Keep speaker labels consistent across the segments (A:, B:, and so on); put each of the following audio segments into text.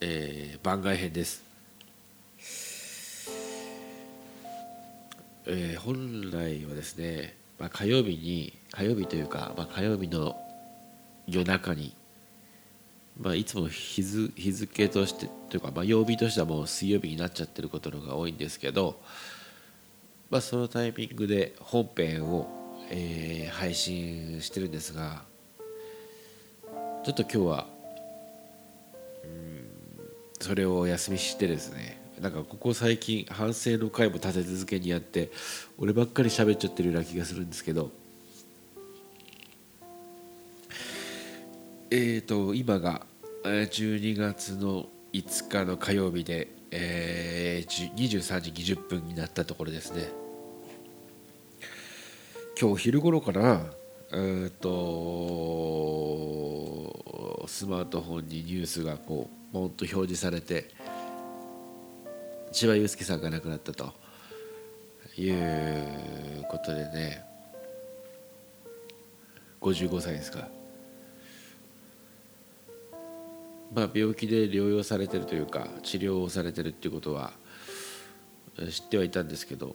A: えー番外編です、えー本来はですね、まあ、火曜日に火曜日というか、まあ、火曜日の夜中に、まあ、いつも日付としてというか、まあ、曜日としてはもう水曜日になっちゃってることのが多いんですけど、まあ、そのタイミングで本編を、えー配信してるんですがちょっと今日はうんそれをお休みしてですねなんかここ最近反省の回も立て続けにやって俺ばっかり喋っちゃってるような気がするんですけどえーと今が12月の5日の火曜日で、えー23時20分になったところですね。今日昼頃かなえーとスマートフォンにニュースがこうポンと表示されて千葉雄介さんが亡くなったということでね55歳ですかまあ病気で療養されてるというか治療をされてるっていうことは知ってはいたんですけど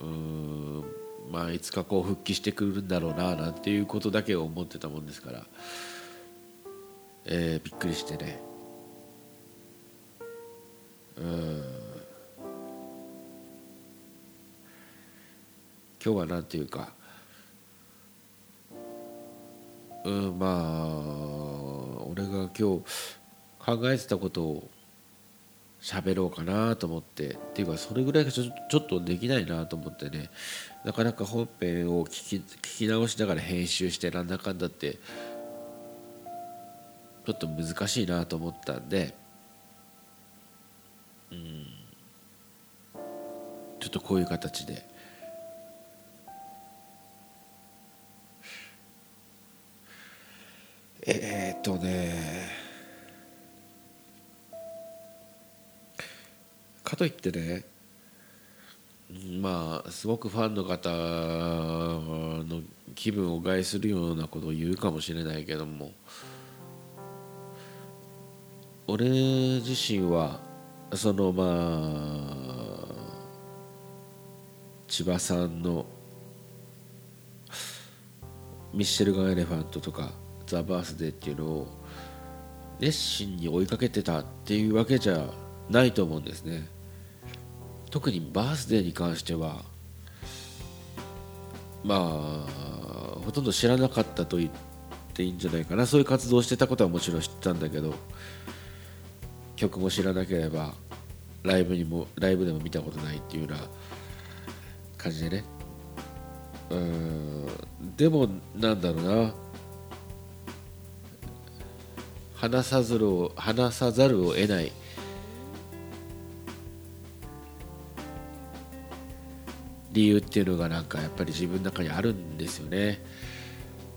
A: うんまあいつかこう復帰してくるんだろうななんていうことだけを思ってたもんですから、えーびっくりしてね。うん。今日はなんていうか。うんまあ俺が今日考えてたことを喋ろうかなと思って。っていうかそれぐらいがちょちょっとできないなと思ってね。なかなか本編を聞き聞き直しながら編集してなんだかんだってちょっと難しいなと思ったんでうん。ちょっとこういう形で。えー、っとねかといってねまあすごくファンの方の気分を害するようなことを言うかもしれないけども俺自身はそのまあ千葉さんのミッシェルガン・エレファントとかザ・バースデーっていうのを熱心に追いかけてたっていうわけじゃないと思うんですね。特にバースデーに関してはまあほとんど知らなかったと言っていいんじゃないかな。そういう活動をしてたことはもちろん知ってたんだけど曲も知らなければライブにもライブでも見たことないっていうような感じでね。うんでもなんだろうな。話さざるを話さざるを得ない。理由っていうのがなんかやっぱり自分の中にあるんですよね。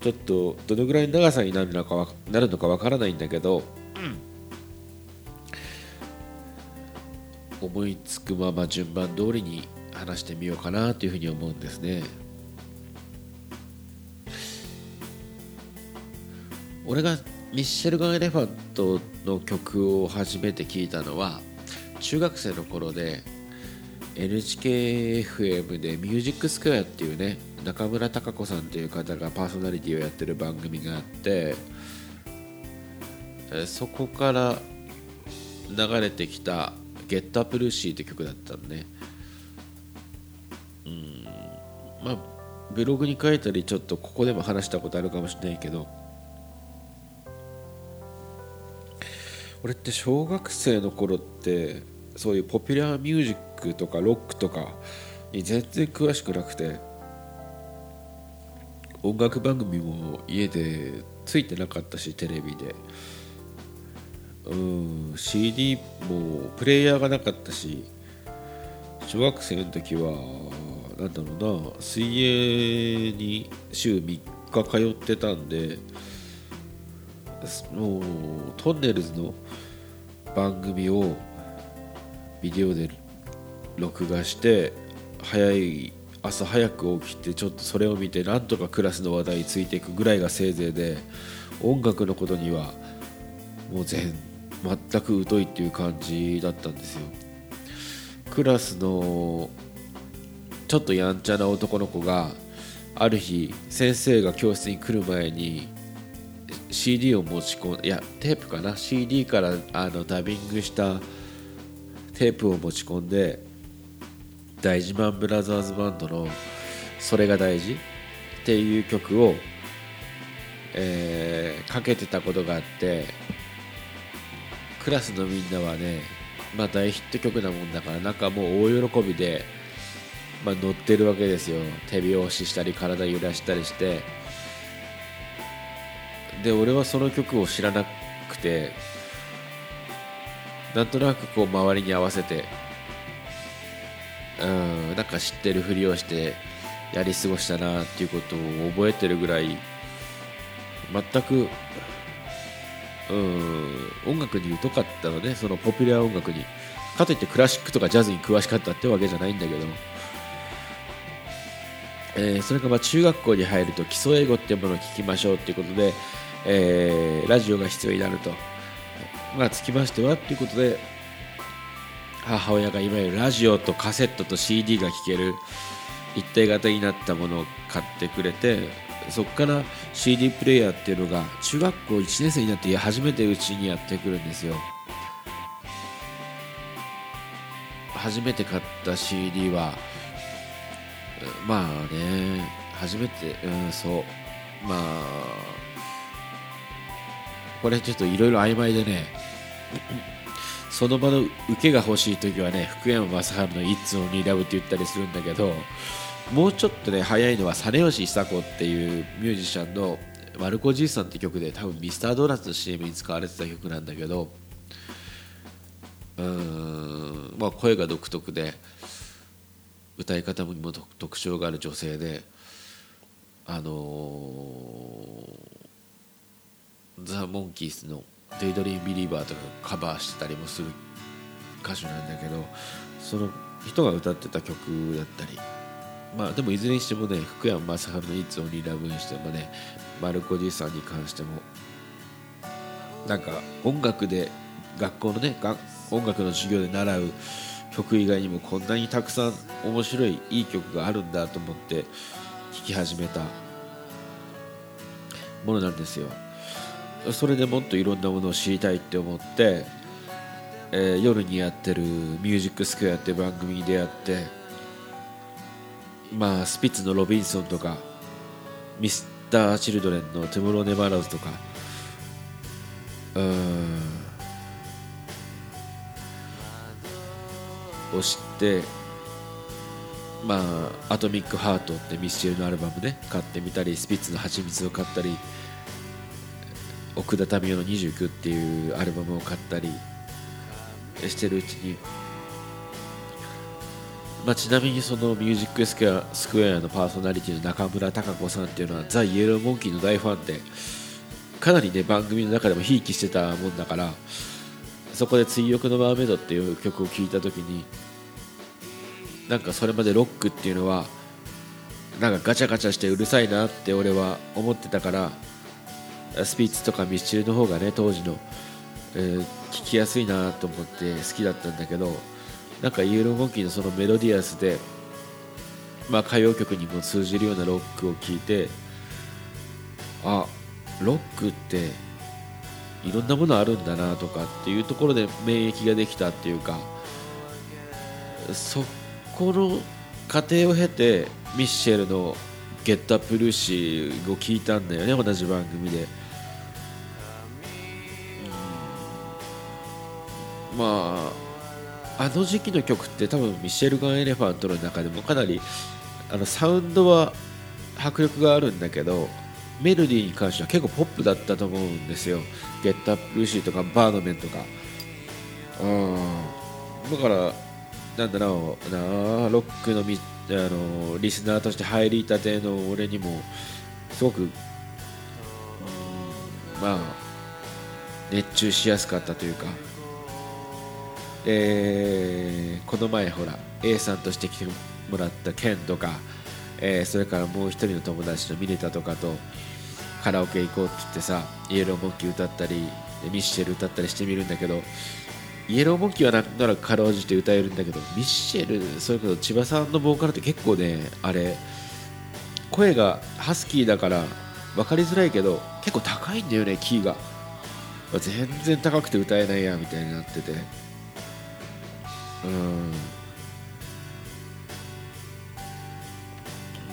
A: ちょっとどのぐらいの長さになるのかなるのかわからないんだけど、うん。思いつくまま順番通りに話してみようかなというふうに思うんですね。俺がミッシェルガン・エレファントの曲を初めて聴いたのは中学生の頃で NHKFM で「ミュージックスクエア」っていうね中村孝子さんという方がパーソナリティをやってる番組があってえーそこから流れてきた「ゲットアップルーシー」って曲だったのねうん。まあブログに書いたりちょっとここでも話したことあるかもしれないけど。俺って小学生の頃ってそういうポピュラーミュージックとかロックとかに全然詳しくなくて音楽番組も家でついてなかったしテレビで。うん CD もプレイヤーがなかったし小学生の時はなんだろうな水泳に週3日通ってたんでもうトンネルズの番組をビデオで録画して早い朝早く起きてちょっとそれを見てなんとかクラスの話題についていくぐらいがせいぜいで音楽のことにはもう全全く疎いっていう感じだったんですよ。クラスのちょっとやんちゃな男の子がある日先生が教室に来る前に CD を持ち込んいやテープかな？CD からあのダビングしたテープを持ち込んで大事マンブラザーズバンドの「それが大事」っていう曲を、えーかけてたことがあってクラスのみんなはね、まあ、大ヒット曲なもんだからなんかもう大喜びで、まあ、乗ってるわけですよ。手拍子したり体揺らしたりして。で俺はその曲を知らなくてなんとなくこう周りに合わせてうんなんか知ってるふりをしてやり過ごしたなっていうことを覚えてるぐらい全く音楽に疎かったのねそのポピュラー音楽にかといってクラシックとかジャズに詳しかったってわけじゃないんだけど、えーそれがま中学校に入ると基礎英語っていうものを聞きましょうっていうことで、えーラジオが必要になると。まあつきましてはっていうことで母親がいわゆるラジオとカセットと CD が聴ける一体型になったものを買ってくれてそこから CD プレイヤーっていうのが中学校1年生になって初めてうちにやってくるんですよ。初めて買った CD はまあね初めてうんそう。まあこれちょっといろいろ曖昧でねその場の受けが欲しい時はね福山雅治の「It's Only Love」って言ったりするんだけどもうちょっとね早いのは実吉久子っていうミュージシャンの「マルコじいさん」って曲で多分ミスタードーナツの CM に使われてた曲なんだけどうんまあ声が独特で歌い方にも特徴がある女性であのーザ・モンキースの「デイドリーム・ビリーバー」とかカバーしてたりもする歌手なんだけどその人が歌ってた曲だったりまあでもいずれにしてもね福山雅治の「いつオンリーラブ」にしてもねマルコじいさんに関してもなんか音楽で学校のね音楽の授業で習う曲以外にもこんなにたくさん面白いいい曲があるんだと思って聴き始めたものなんですよ。それでもっといろんなものを知りたいって思って、えー夜にやってる「ミュージックスクエア」って番組に出会ってまあスピッツの「ロビンソン」とか Mr.Children の「 Tomorrow Never Knows」とかうん。を知ってまあアトミック・ハートってミスチルのアルバムね買ってみたりスピッツの「蜂蜜」を買ったり奥田民生の「29」っていうアルバムを買ったりしてるうちに、まあ、ちなみにその「ミュージックスクエア」スクエアのパーソナリティの中村孝子さんっていうのはザ・イエローモンキーの大ファンでかなりね番組の中でもひいきしてたもんだからそこで「追憶のマーメイド」っていう曲を聴いた時になんかそれまでロックっていうのはなんかガチャガチャしてうるさいなって俺は思ってたからスピッツとかミスチルの方がね当時の、えー聞きやすいなと思って好きだったんだけどなんかイエローモンキーのそのメロディアスで、まあ、歌謡曲にも通じるようなロックを聴いてあロックっていろんなものあるんだなとかっていうところで免疫ができたっていうかそこの過程を経てミッシェルの「 Get Up Lucy」を聞いたんだよね同じ番組で。まああの時期の曲って多分ミッシェル・ガン・エレファントの中でもかなりあのサウンドは迫力があるんだけどメロディーに関しては結構ポップだったと思うんですよ「ゲットアップルーシー」とか「バードメン」とか。うんだからなんだろう。なロックのみあのリスナーとして入りたての俺にもすごく、うんまあ熱中しやすかったというか、えーこの前ほら A さんとして来てもらったケンとか、えーそれからもう一人の友達のミネタとかとカラオケ行こうって言ってさイエローモンキー歌ったりミッシェル歌ったりしてみるんだけどイエローモンキーはなんならかろうじて歌えるんだけどミッシェルそれこそ千葉さんのボーカルって結構ねあれ声がハスキーだから分かりづらいけど結構高いんだよねキーが。全然高くて歌えないやみたいになってて。うん。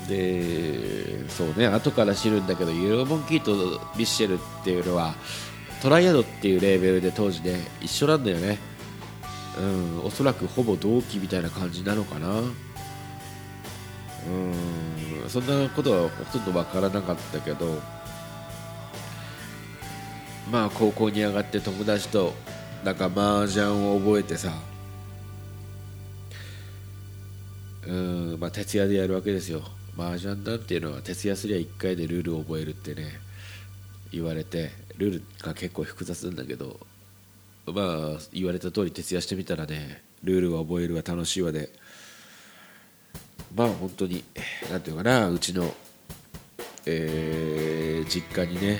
A: でそうね後から知るんだけどイエローモンキーとミッシェルっていうのはトライアドっていうレーベルで当時ね一緒なんだよね。うんおそらくほぼ同期みたいな感じなのかな。うんそんなことはほとんど分からなかったけどまあ高校に上がって友達となんか麻雀を覚えてさうんまあ徹夜でやるわけですよ。麻雀なんていうのは徹夜すりゃ1回でルールを覚えるってね言われてルールが結構複雑なんだけどまあ言われた通り徹夜してみたらねルールを覚えるは楽しいわでまあ本当に何ていうかなうちの、えー、実家にね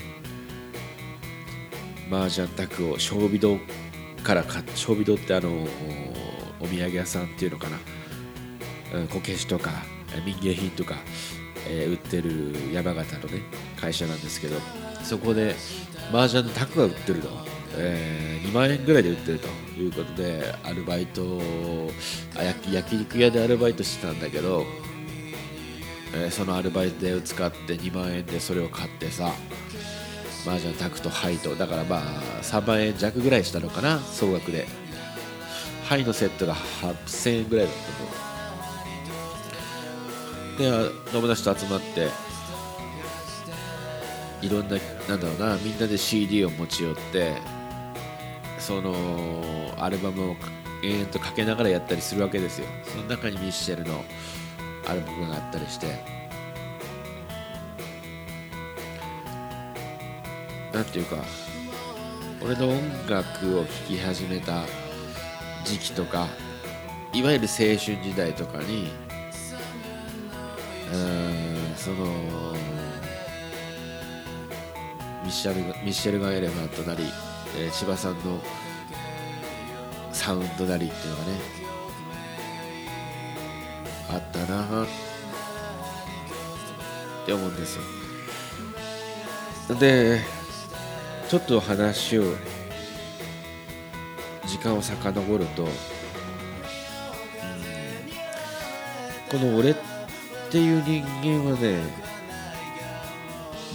A: 麻雀卓を小美堂から買っ小美堂ってあのお土産屋さんっていうのかなこけしとか民芸品とか、えー、売ってる山形のね会社なんですけどそこで麻雀の卓が売ってると、えー、2万円ぐらいで売ってるということでアルバイトあ焼焼肉屋でアルバイトしてたんだけど、えー、そのアルバイト代を使って2万円でそれを買ってさ麻雀卓とハイとだからまあ3万円弱ぐらいしたのかな総額で。ハイのセットが8000円ぐらいだったと思う。で友達と集まっていろんななんだろうなみんなで CD を持ち寄ってそのアルバムを延々とかけながらやったりするわけですよ。その中にミッシェルのアルバムがあったりして。なんていうか俺の音楽を聴き始めた時期とかいわゆる青春時代とかにそのミッシェルミッシェルガン・エレファントなり、えー、千葉さんのサウンドなりっていうのがねあったなって思うんですよ。でちょっと話を時間を遡ると、この俺っていう人間はね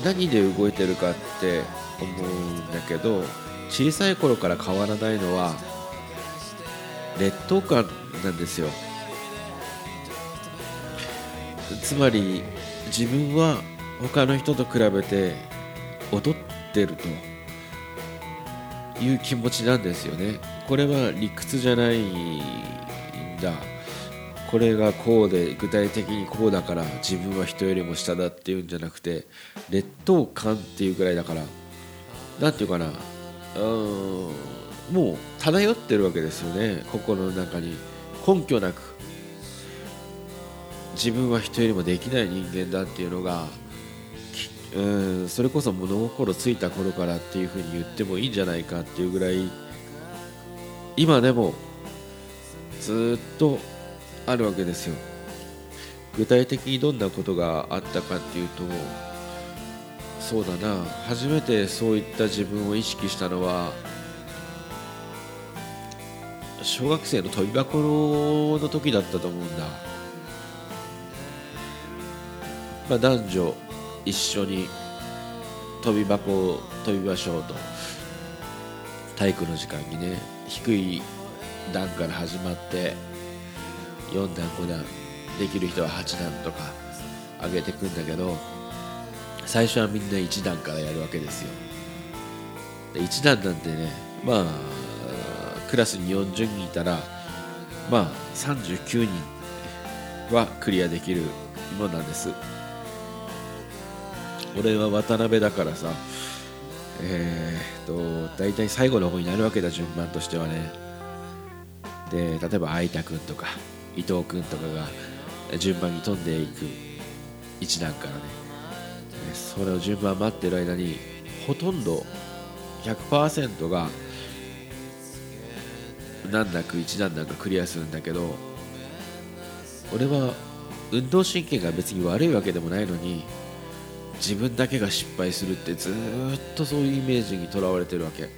A: 何で動いてるかって思うんだけど小さい頃から変わらないのは劣等感なんですよ。つまり自分は他の人と比べて劣ってるという気持ちなんですよね。これは理屈じゃないんだ。これがこうで具体的にこうだから自分は人よりも下だっていうんじゃなくて劣等感っていうぐらいだから何て言うかなうんもう漂ってるわけですよね。心の中に。根拠なく。自分は人よりもできない人間だっていうのがうんそれこそ物心ついた頃からっていうふうに言ってもいいんじゃないかっていうぐらい今でもずっとあるわけですよ。具体的にどんなことがあったかっていうとそうだな。初めてそういった自分を意識したのは小学生の飛び箱の時だったと思うんだ、まあ、男女一緒に飛び箱を飛びましょうと。体育の時間にね低い段から始まって4段5段できる人は8段とか上げていくんだけど最初はみんな1段からやるわけですよ。で1段なんてねまあクラスに40人いたらまあ39人はクリアできるものなんです。俺は渡辺だからさえー、っと大体最後の方になるわけだ順番としてはね。で例えば相田君とか。伊藤君とかが順番に飛んでいく一段からね。それを順番待ってる間にほとんど100%が難なく一段なんかクリアするんだけど俺は運動神経が別に悪いわけでもないのに自分だけが失敗するってずっとそういうイメージにとらわれてるわけ。うん。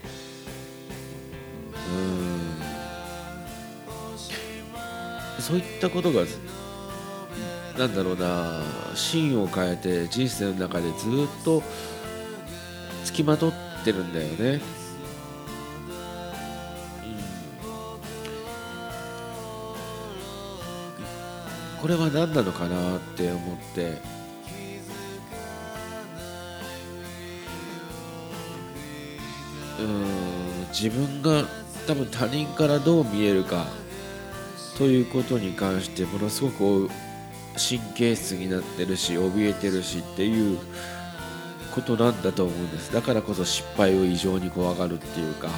A: そういったことがなんだろうな芯を変えて人生の中でずっとつきまとってるんだよね、うん、これは何なのかなって思って。うん。自分が多分他人からどう見えるか。ということに関してものすごく神経質になってるし怯えてるしっていうことなんだと思うんです。だからこそ失敗を異常に怖がるっていうか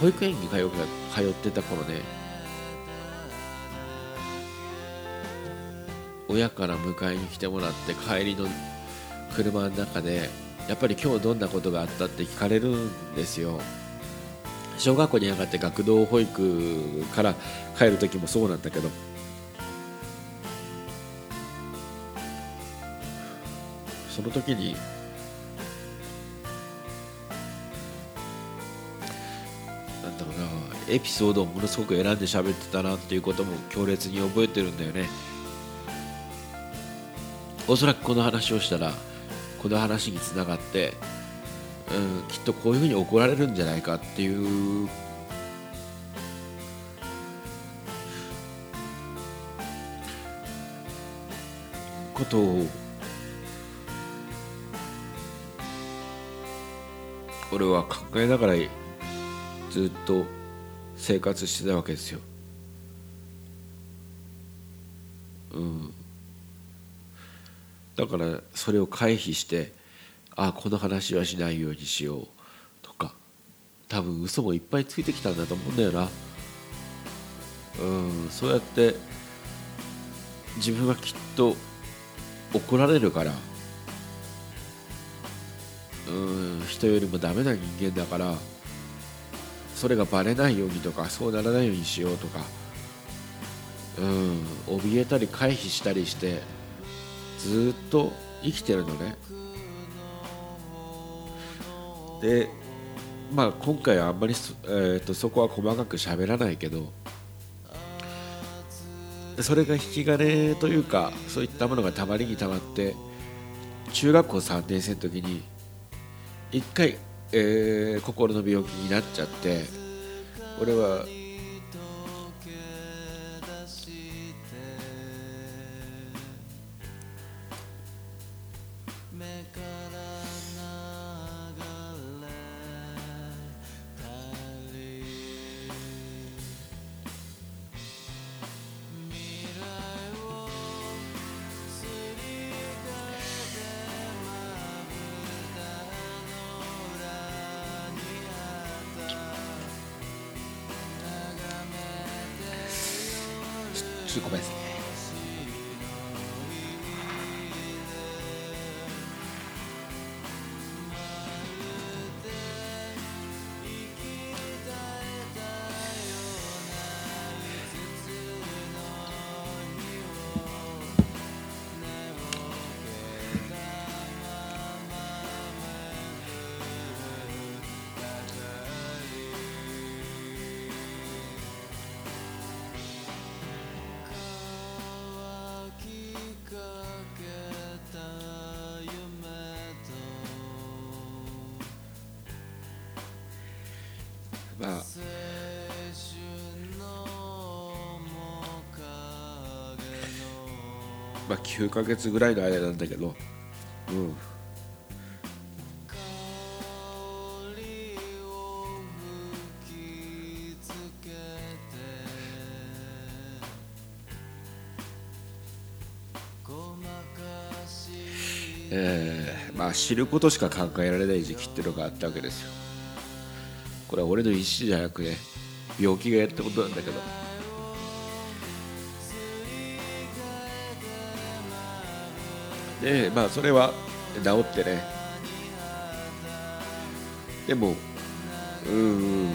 A: 保育園に通通ってた頃ね親から迎えに来てもらって帰りの車の中でやっぱり今日どんなことがあったって聞かれるんですよ。小学校に上がって学童保育から帰る時もそうなんだけどその時になんだろうなエピソードをものすごく選んで喋ってたなっていうことも強烈に覚えてるんだよね。おそらくこの話をしたらこの話につながって、うん、きっとこういうふうに怒られるんじゃないかっていうことを俺は考えながらずっと生活してたわけですよ。うん、だからそれを回避してあこの話はしないようにしようとか。多分嘘もいっぱいついてきたんだと思うんだよな。うん、そうやって自分はきっと怒られるから。うん人よりもダメな人間だから。それがバレないようにとかそうならないようにしようとか。うん怯えたり回避したりしてずっと生きてるのね。でまあ今回はあんまりそ,、えーと、そこは細かく喋らないけどそれが引き金というかそういったものがたまりにたまって中学校3年生の時に一回、えー、心の病気になっちゃって俺はちょまあ9ヶ月ぐらいの間なんだけど。うん。えー、まあ知ることしか考えられない時期っていうのがあったわけですよ。これは俺の意思じゃなくね病気がやったことなんだけど。でまあそれは治ってね。でもうん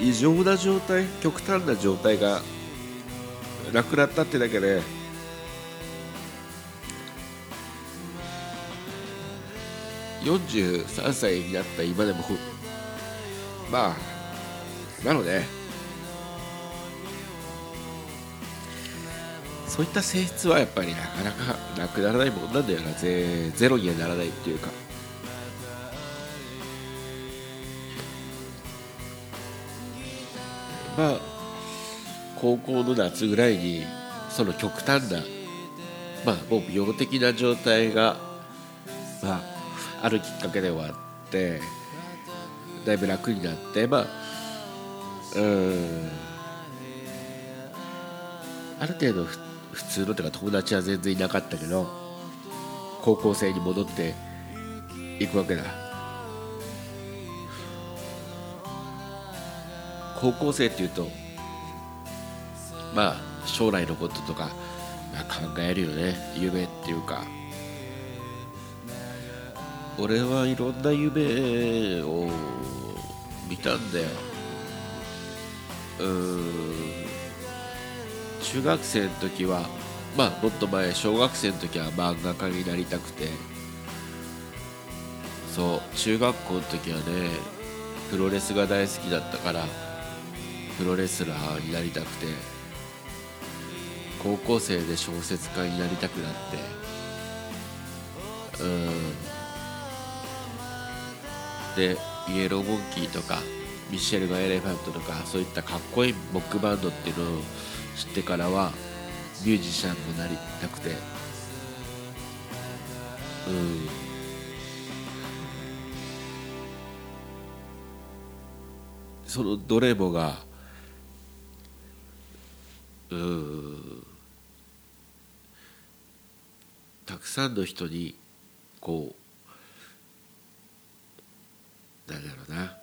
A: 異常な状態極端な状態がなくなったってだけで。43歳になった今でもまあなのでそういった性質はやっぱりなかなかなくならないもんなんだよな。ゼゼロにはならないっていうか。まあ高校の夏ぐらいにその極端なまあもう病的な状態がまああるきっかけではあってだいぶ楽になってまあうん。ある程度普通普通のというか友達は全然いなかったけど高校生に戻っていくわけだ。高校生っていうとまあ将来のこととか、まあ、考えるよね。夢っていうか。俺はいろんな夢を見たんだよ。うん。中学生の時はまあもっと前小学生の時は漫画家になりたくて。そう中学校の時はねプロレスが大好きだったからプロレスラーになりたくて高校生で小説家になりたくなって。うん。でイエローモンキーとかミシェルガ・エレファントとかそういったかっこいいモックバンドっていうのを知ってからはミュージシャンになりたくて。うん。そのどれもがうん。たくさんの人にこうなんだろうな。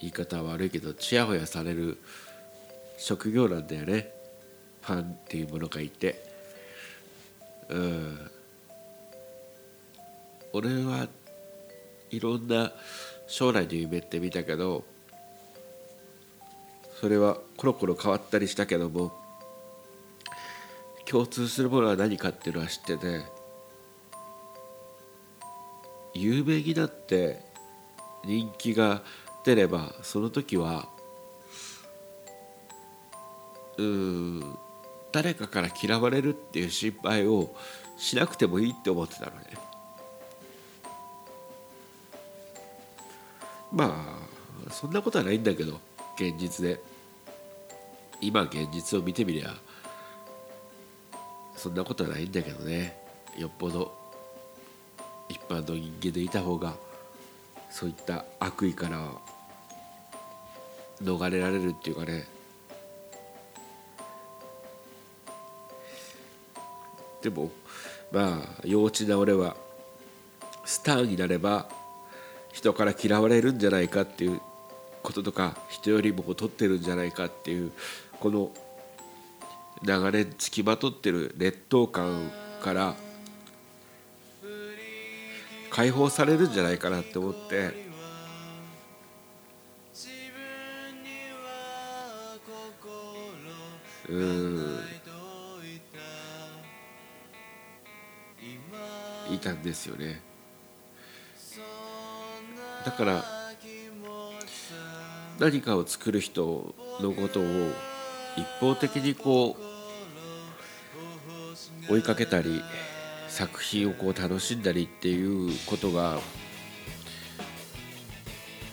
A: 言い方は悪いけどちやほやされる職業なんだよね。ファンっていうものがいて。うん。俺はいろんな将来の夢って見たけどそれはコロコロ変わったりしたけども共通するものは何かっていうのは知ってて有名になって人気が出ればその時は誰かから嫌われるっていう心配をしなくてもいいって思ってたのね。まあそんなことはないんだけど現実で。今現実を見てみりゃそんなことはないんだけどね。よっぽど一般の人間でいた方がそういった悪意から逃れられるっていうかね。でもまあ幼稚な俺はスターになれば人から嫌われるんじゃないかっていうこととか人よりも劣ってるんじゃないかっていうこの流れつきまとってる劣等感から解放されるんじゃないかなって思ってうん。いたんですよね。だから何かを作る人のことを一方的にこう追いかけたり作品をこう楽しんだりっていうことが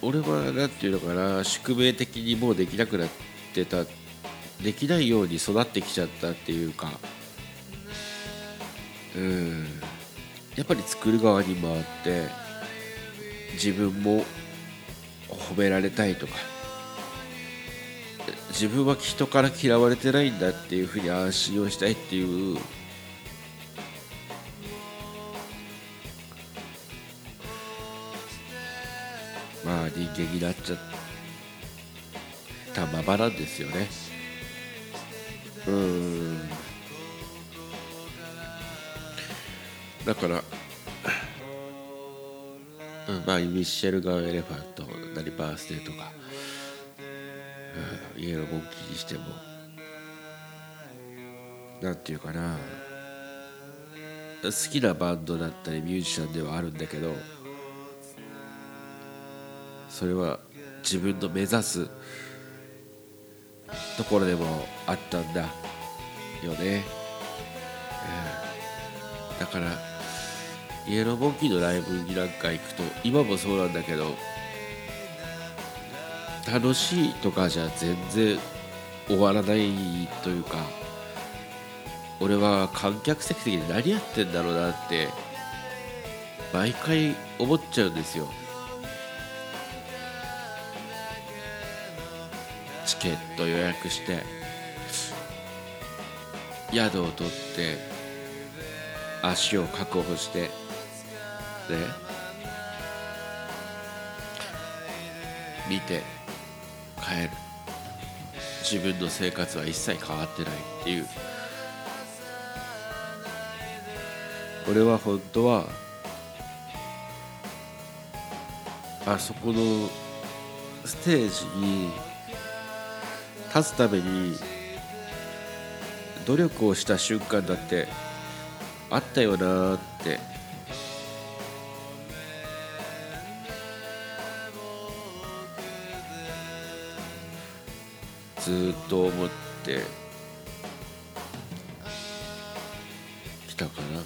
A: 俺は何て言うのかな宿命的にもうできなくなってたできないように育ってきちゃったっていうか。うん。やっぱり作る側に回って自分も褒められたいとか自分は人から嫌われてないんだっていうふうに安心をしたいっていうまあ人間になっちゃったままなんですよね。うん。だからうんまあミッシェルガン・エレファント何バースデーとか、うん、イエローモンキーにしてもなんていうかな好きなバンドだったりミュージシャンではあるんだけどそれは自分の目指すところでもあったんだよね、うん、だからイエローモンキーのライブになんか行くと今もそうなんだけど楽しいとかじゃ全然終わらないというか俺は観客席的に何やってんだろうなって毎回思っちゃうんですよ。チケット予約して宿を取って足を確保してね見て帰る。自分の生活は一切変わってないっていう。俺は本当はあそこのステージに立つために努力をした瞬間だってあったよなってずっと思ってきたかな。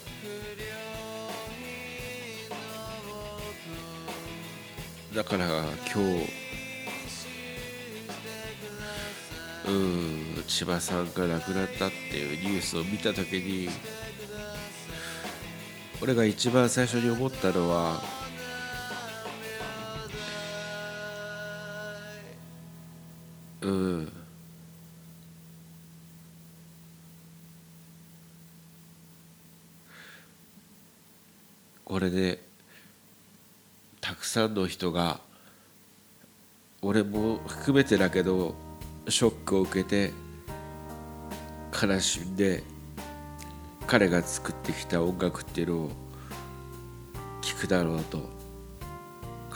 A: だから今日うん千葉さんが亡くなったっていうニュースを見た時に俺が一番最初に思ったのはの人が俺も含めてだけどショックを受けて悲しんで彼が作ってきた音楽っていうのを聴くだろうと。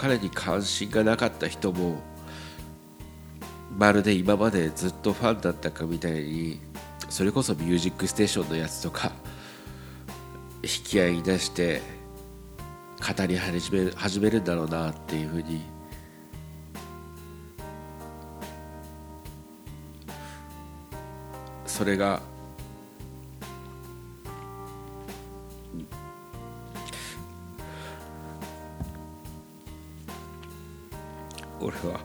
A: 彼に関心がなかった人もまるで今までずっとファンだったかみたいにそれこそ「ミュージックステーション」のやつとか引き合いに出して語り始め始めるんだろうなっていうふうに。それが俺は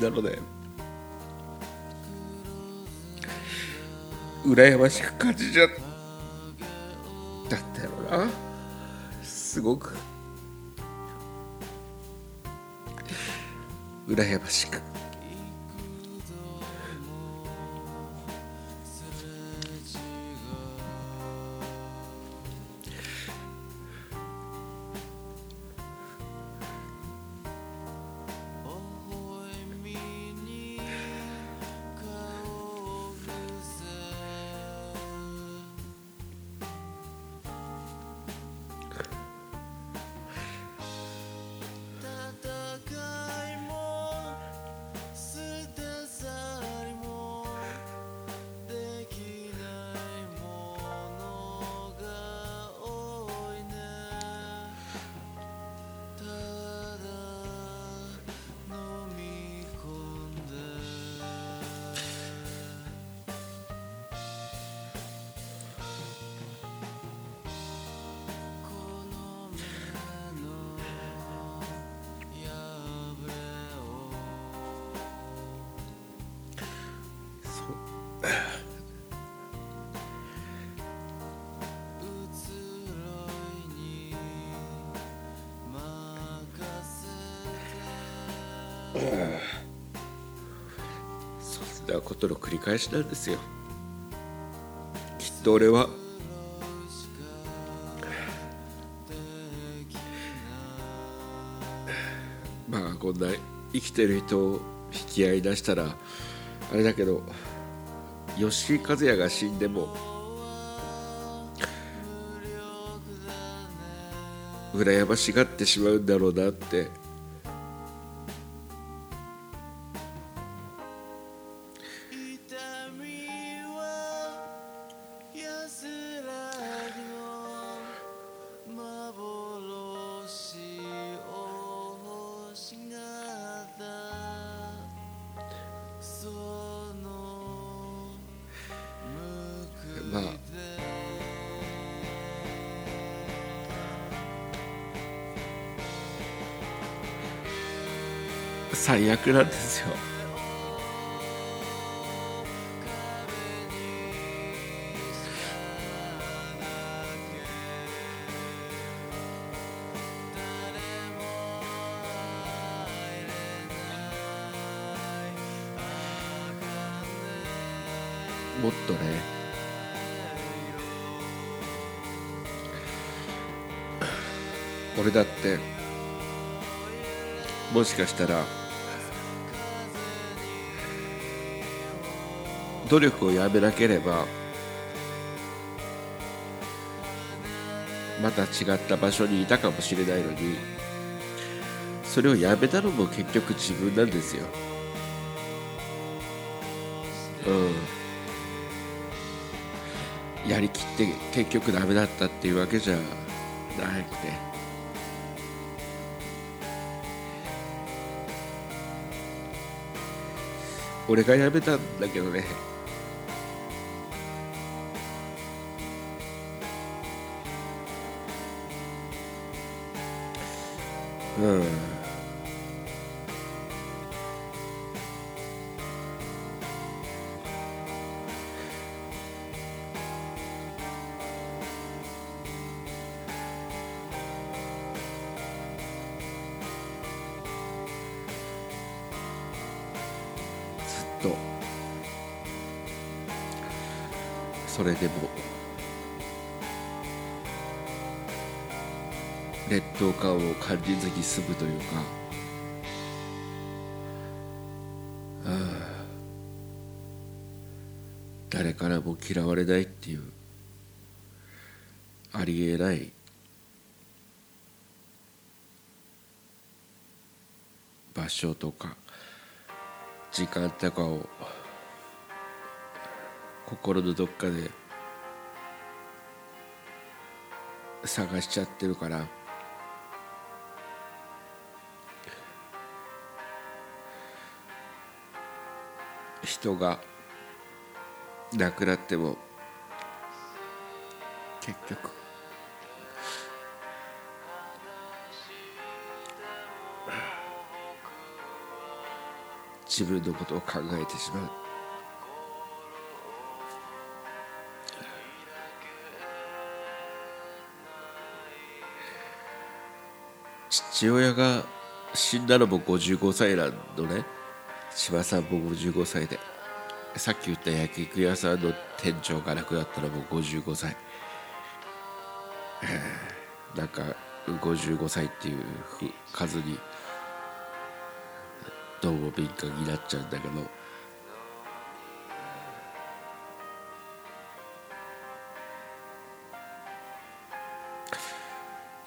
A: な人間なので羨ましく感じちゃったんだろうな。すごく。羨ましく。ことの繰り返しなんですよ。きっと俺はまあこんな生きてる人を引き合い出したらあれだけど吉井和也が死んでも羨ましがってしまうんだろうなって最悪なんですよ。もっとね。俺だってもしかしたら努力をやめなければまた違った場所にいたかもしれないのにそれをやめたのも結局自分なんですよ。うん。やりきって結局ダメだったっていうわけじゃなくて俺がやめたんだけどね。うん。それでも。劣等感を感じずに済むというか。誰からも嫌われないっていう。ありえない。場所とか。時間とかを。心のどっかで。探しちゃってるから。人が亡くなっても結局。自分のことを考えてしまう。父親が死んだのも55歳なのね。千葉さんも55歳で。さっき言った焼き肉屋さんの店長が亡くなったのも55歳なんか55歳っていう数にどうも敏感になっちゃうんだけど。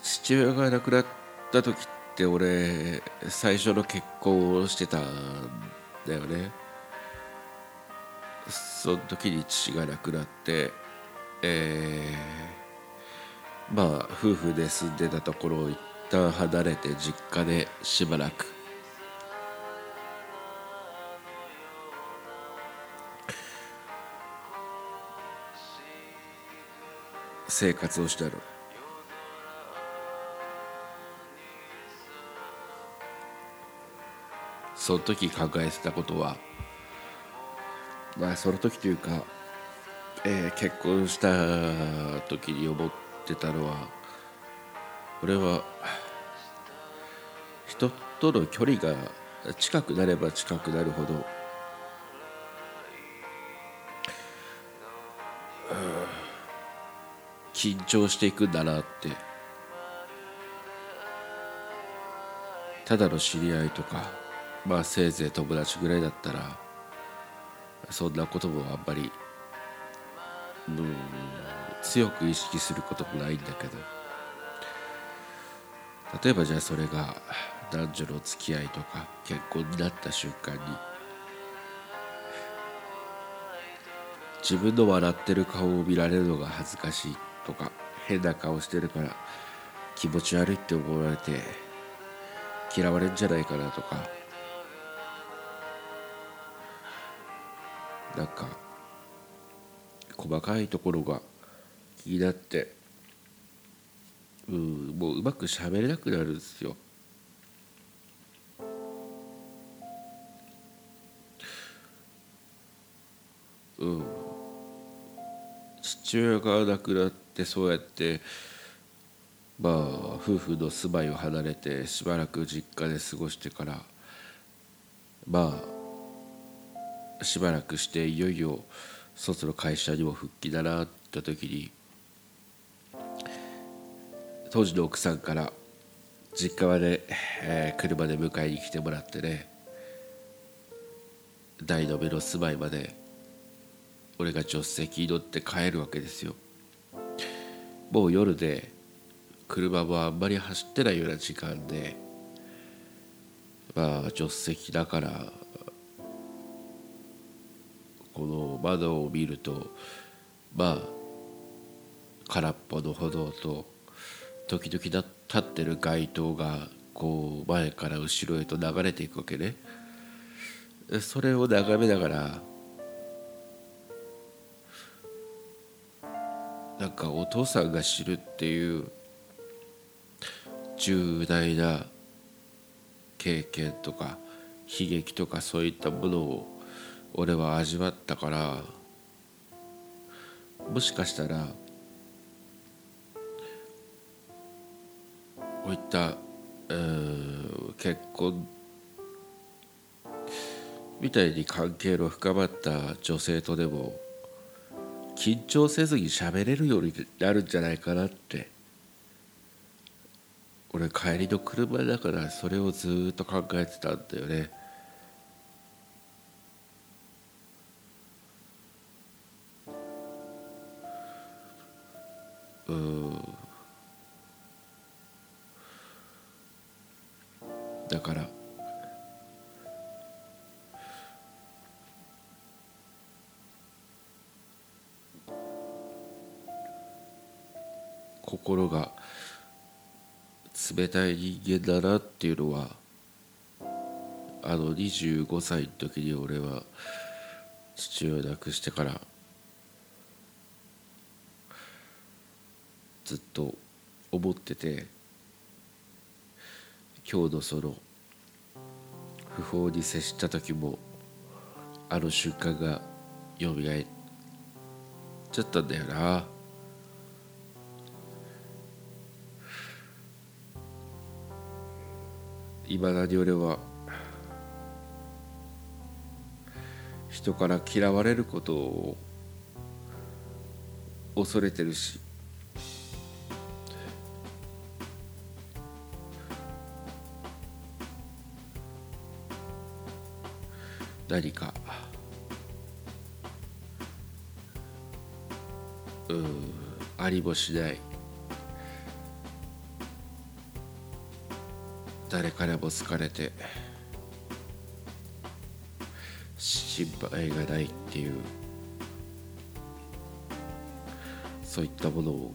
A: 父親が亡くなった時って俺最初の結婚をしてたんだよね。その時に父が亡くなってえー、まあ夫婦で住んでたところを一旦離れて実家でしばらく。生活をしたの。その時考えてたことは。まあその時というか、えー、結婚した時に思ってたのは俺は人との距離が近くなれば近くなるほど緊張していくんだなって。ただの知り合いとかまあせいぜい友達ぐらいだったらそんなこともあんまりうん強く意識することもないんだけど。例えばじゃあそれが男女の付き合いとか結婚になった瞬間に自分の笑ってる顔を見られるのが恥ずかしいとか変な顔してるから気持ち悪いって思われて嫌われるんじゃないかなとかなんか細かいところが気になってうんもううまく喋れなくなるんですよ。うん父親が亡くなってそうやってまあ夫婦の住まいを離れてしばらく実家で過ごしてからまあしばらくしていよいよ外の会社にも復帰だなって時に当時の奥さんから実家まで、えー、車で迎えに来てもらってね台の目の住まいまで俺が助手席に乗って帰るわけですよ。もう夜で車もあんまり走ってないような時間でまあ助手席だからこの窓を見るとまあ空っぽの歩道と時々立ってる街灯がこう前から後ろへと流れていくわけね。それを眺めながらなんかお父さんが知るっていう重大な経験とか悲劇とかそういったものを俺は味わったからもしかしたらこういった結婚みたいに関係の深まった女性とでも緊張せずに喋れるようになるんじゃないかなって俺帰りの車だからそれをずっと考えてたんだよね。だから。心が冷たい人間だなっていうのはあの25歳の時に俺は父親を亡くしてからずっと思ってて今日のその法に接した時もあの瞬間がよみがえっちゃったんだよな。いまだに俺は人から嫌われることを恐れてるし何か。うんありもしない。誰からも好かれて。心配がないっていう。そういったものを。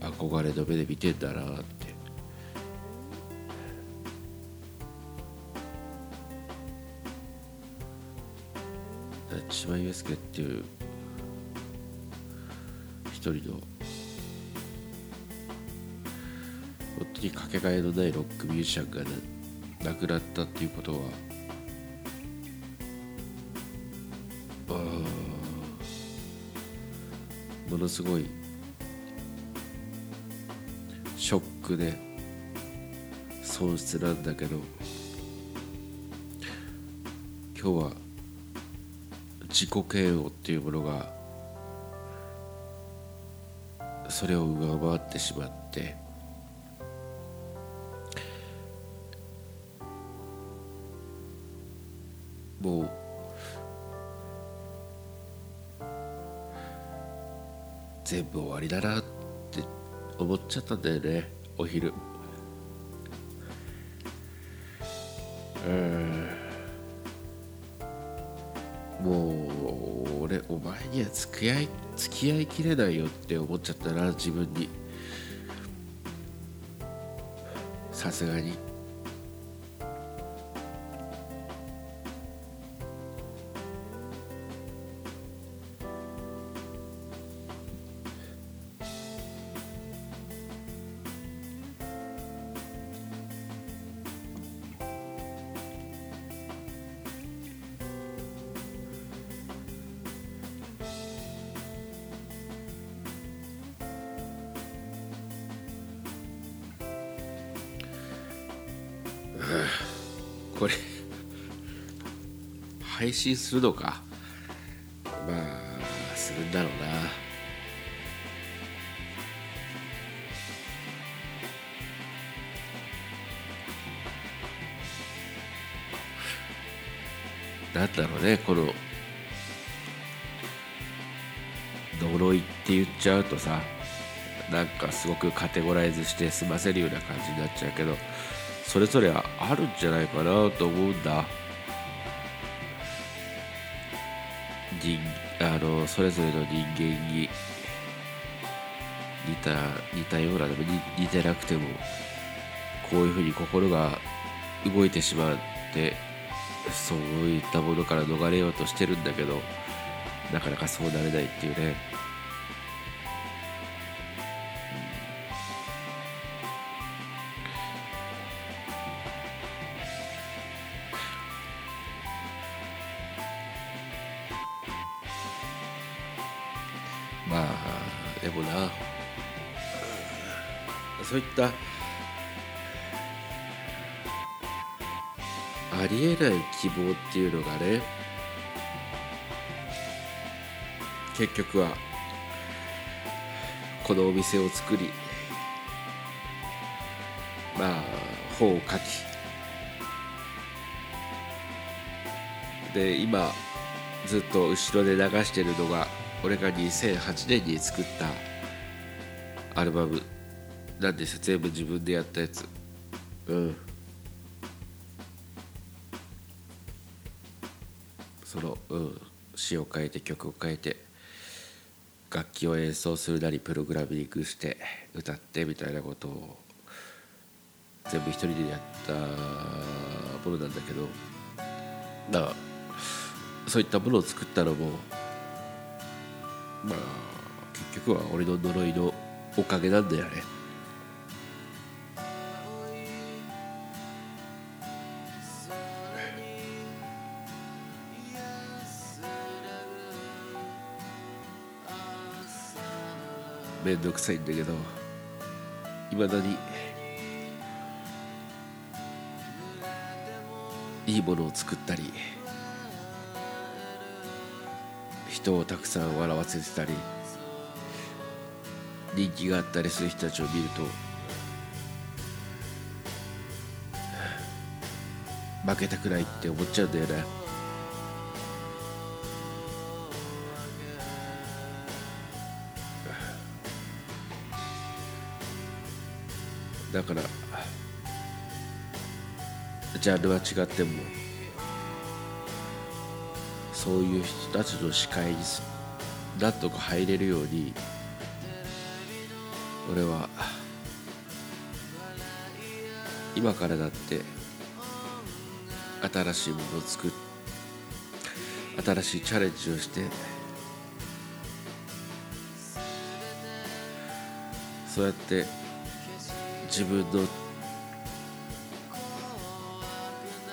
A: 憧れの目で見てんだなって。千葉祐介っていう一人の本当にかけがえのないロックミュージシャンが、ね、亡くなったっていうことはものすごいショックで損失なんだけど今日は自己嫌悪っていうものがそれを上回ってしまってもう全部終わりだなって思っちゃったんだよねお昼。うん。付き合い付き合いきれないよって思っちゃったな自分にさすがに。配信するのか。まあするんだろうな。なんだろうねこの呪いって言っちゃうとさなんかすごくカテゴライズして済ませるような感じになっちゃうけどそれぞれあるんじゃないかなと思うんだ。それぞれの人間に似た似たようなでも似てなくてもこういうふうに心が動いてしまってそういったものから逃れようとしてるんだけどなかなかそうなれないっていうねった。ありえない希望っていうのがね結局はこのお店を作りまあ本を書き。で今ずっと後ろで流してるのが俺が2008年に作ったアルバム。なんで全部自分でやったやつ。うん。そのうん。詩を変えて曲を変えて楽器を演奏するなりプログラミングして歌ってみたいなことを全部一人でやったものなんだけど。だからそういったものを作ったのもまあ結局は俺の呪いのおかげなんだよねめんどくさいんだけどいまだにいいものを作ったり人をたくさん笑わせてたり人気があったりする人たちを見ると負けたくないって思っちゃうんだよね。だからジャンルは違ってもそういう人たちの視界になんとか入れるように俺は今からだって新しいものを作って新しいチャレンジをしてそうやって自分の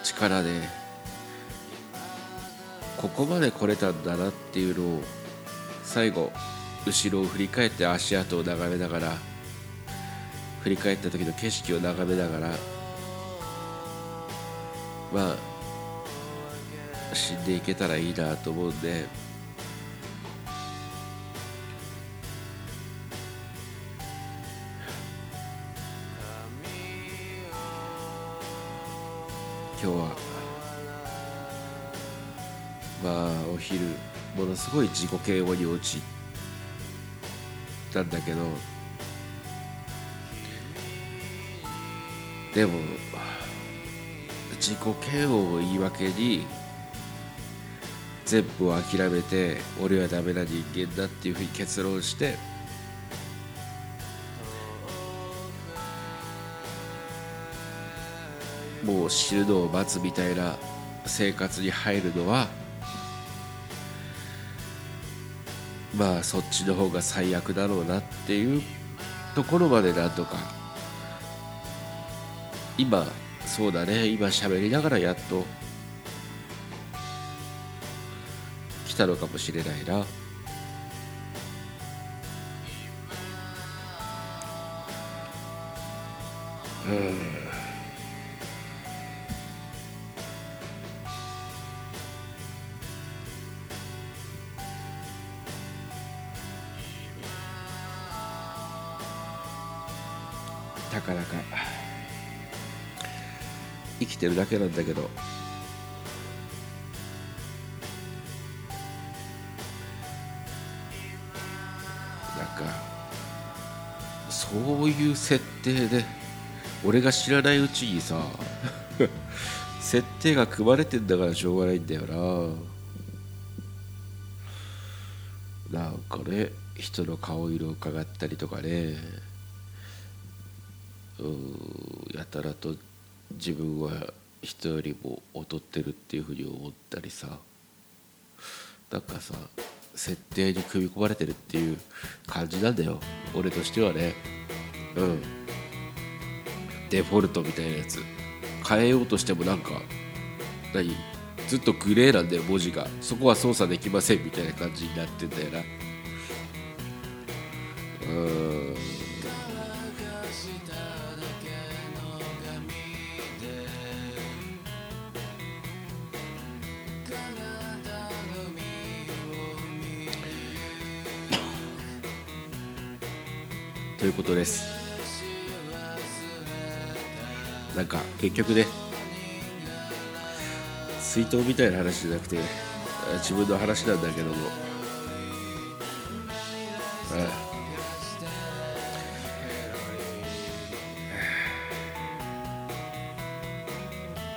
A: 力でここまで来れたんだなっていうのを最後後ろを振り返って足跡を眺めながら振り返った時の景色を眺めながらまあ死んでいけたらいいなと思うんでものすごい自己嫌悪に落ちたんだけどでも自己嫌悪を言い訳に全部を諦めて俺はダメな人間だっていうふうに結論してもう死ぬのを待つみたいな生活に入るのはまあそっちの方が最悪だろうなっていうところまでなんとか。今そうだね。今喋りながらやっと。来たのかもしれないな。うん。てるだけなんだけど。なんかそういう設定で俺が知らないうちにさ 設定が組まれてんだからしょうがないんだよな。なんかね人の顔色を伺ったりとかね。うんやたらと自分は人よりも劣ってるっていうふうに思ったりさ。なんかさ設定に組み込まれてるっていう感じなんだよ。俺としてはね。うん。デフォルトみたいなやつ。変えようとしてもなんか何？ずっとグレーなんだよ文字が。そこは操作できませんみたいな感じになってんだよな。うん。いうことです。なんか結局ね水筒みたいな話じゃなくて自分の話なんだけども。あ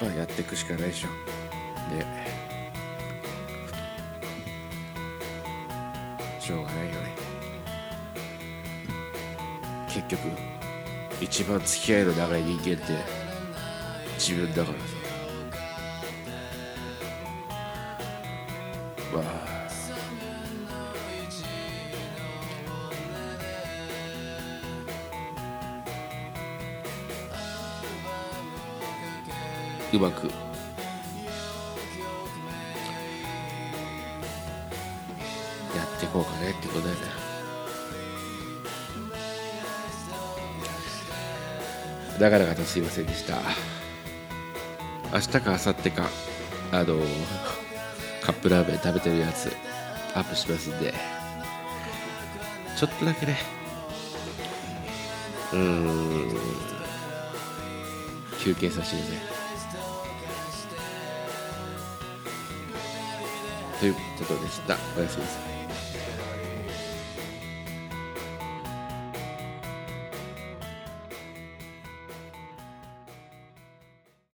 A: まあやっていくしかないでしょ。ねしょうがないよね。結局一番付き合いの長い人間って自分だからさ。まあ。うまく。やっていこうかねってことだよね。だからかとすいませんでした。明日か明後日かあのカップラーメン食べてるやつアップしますんで。ちょっとだけね。うーん。休憩させてください。ということでした。おやすみなさい。